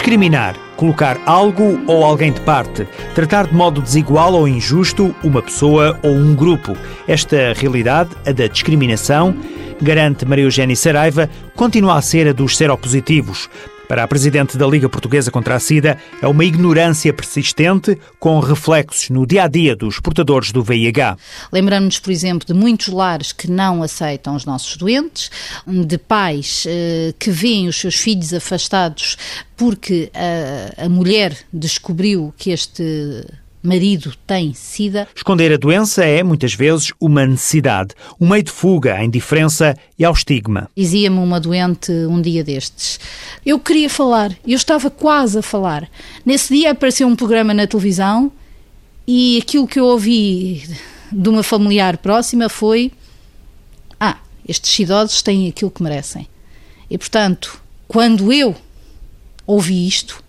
Discriminar, colocar algo ou alguém de parte, tratar de modo desigual ou injusto uma pessoa ou um grupo. Esta realidade, a da discriminação, garante Maria Eugénia Saraiva, continua a ser a dos seropositivos. Para a Presidente da Liga Portuguesa contra a SIDA, é uma ignorância persistente com reflexos no dia a dia dos portadores do VIH. Lembramos-nos, por exemplo, de muitos lares que não aceitam os nossos doentes, de pais eh, que veem os seus filhos afastados porque a, a mulher descobriu que este marido tem SIDA. Esconder a doença é, muitas vezes, uma necessidade, um meio de fuga à indiferença e ao estigma. Dizia-me uma doente um dia destes: Eu queria falar, eu estava quase a falar. Nesse dia apareceu um programa na televisão e aquilo que eu ouvi de uma familiar próxima foi: Ah, estes idosos têm aquilo que merecem. E portanto, quando eu ouvi isto,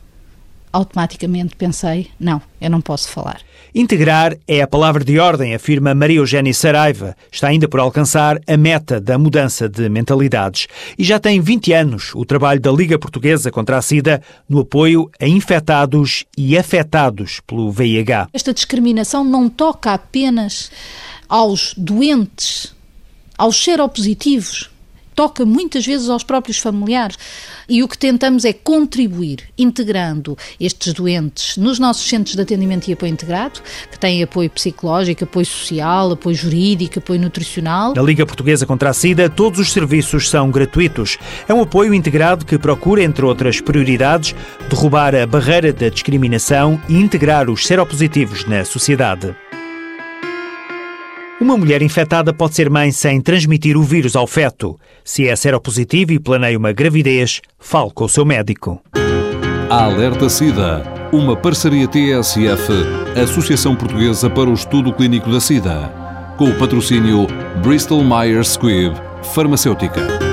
automaticamente pensei: não, eu não posso falar. Integrar é a palavra de ordem, afirma Maria Eugénia Saraiva. Está ainda por alcançar a meta da mudança de mentalidades. E já tem 20 anos o trabalho da Liga Portuguesa contra a SIDA no apoio a infectados e afetados pelo VIH. Esta discriminação não toca apenas aos doentes, aos seropositivos, toca muitas vezes aos próprios familiares. E o que tentamos é contribuir, integrando estes doentes nos nossos centros de atendimento e apoio integrado, que têm apoio psicológico, apoio social, apoio jurídico, apoio nutricional. Na Liga Portuguesa contra a SIDA, todos os serviços são gratuitos. É um apoio integrado que procura, entre outras prioridades, derrubar a barreira da discriminação e integrar os seropositivos na sociedade. Uma mulher infectada pode ser mãe sem transmitir o vírus ao feto. Se é seropositivo e planeia uma gravidez, fale com o seu médico. Alerta SIDA, uma parceria TSF, Associação Portuguesa para o Estudo Clínico da SIDA, com o patrocínio Bristol Myers Squibb, Farmacêutica.